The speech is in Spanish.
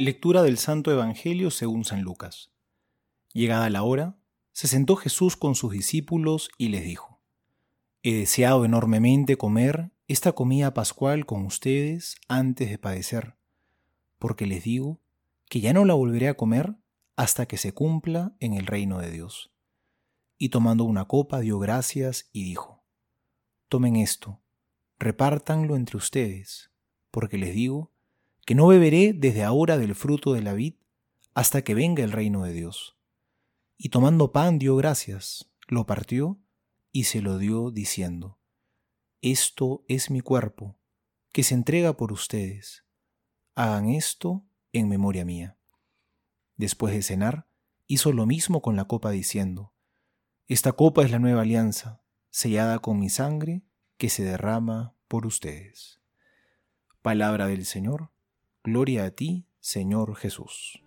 Lectura del Santo Evangelio según San Lucas. Llegada la hora, se sentó Jesús con sus discípulos y les dijo, He deseado enormemente comer esta comida pascual con ustedes antes de padecer, porque les digo que ya no la volveré a comer hasta que se cumpla en el reino de Dios. Y tomando una copa dio gracias y dijo, Tomen esto, repártanlo entre ustedes, porque les digo que no beberé desde ahora del fruto de la vid hasta que venga el reino de Dios. Y tomando pan dio gracias, lo partió y se lo dio diciendo, Esto es mi cuerpo, que se entrega por ustedes. Hagan esto en memoria mía. Después de cenar, hizo lo mismo con la copa diciendo, Esta copa es la nueva alianza, sellada con mi sangre, que se derrama por ustedes. Palabra del Señor Gloria a ti, Señor Jesús.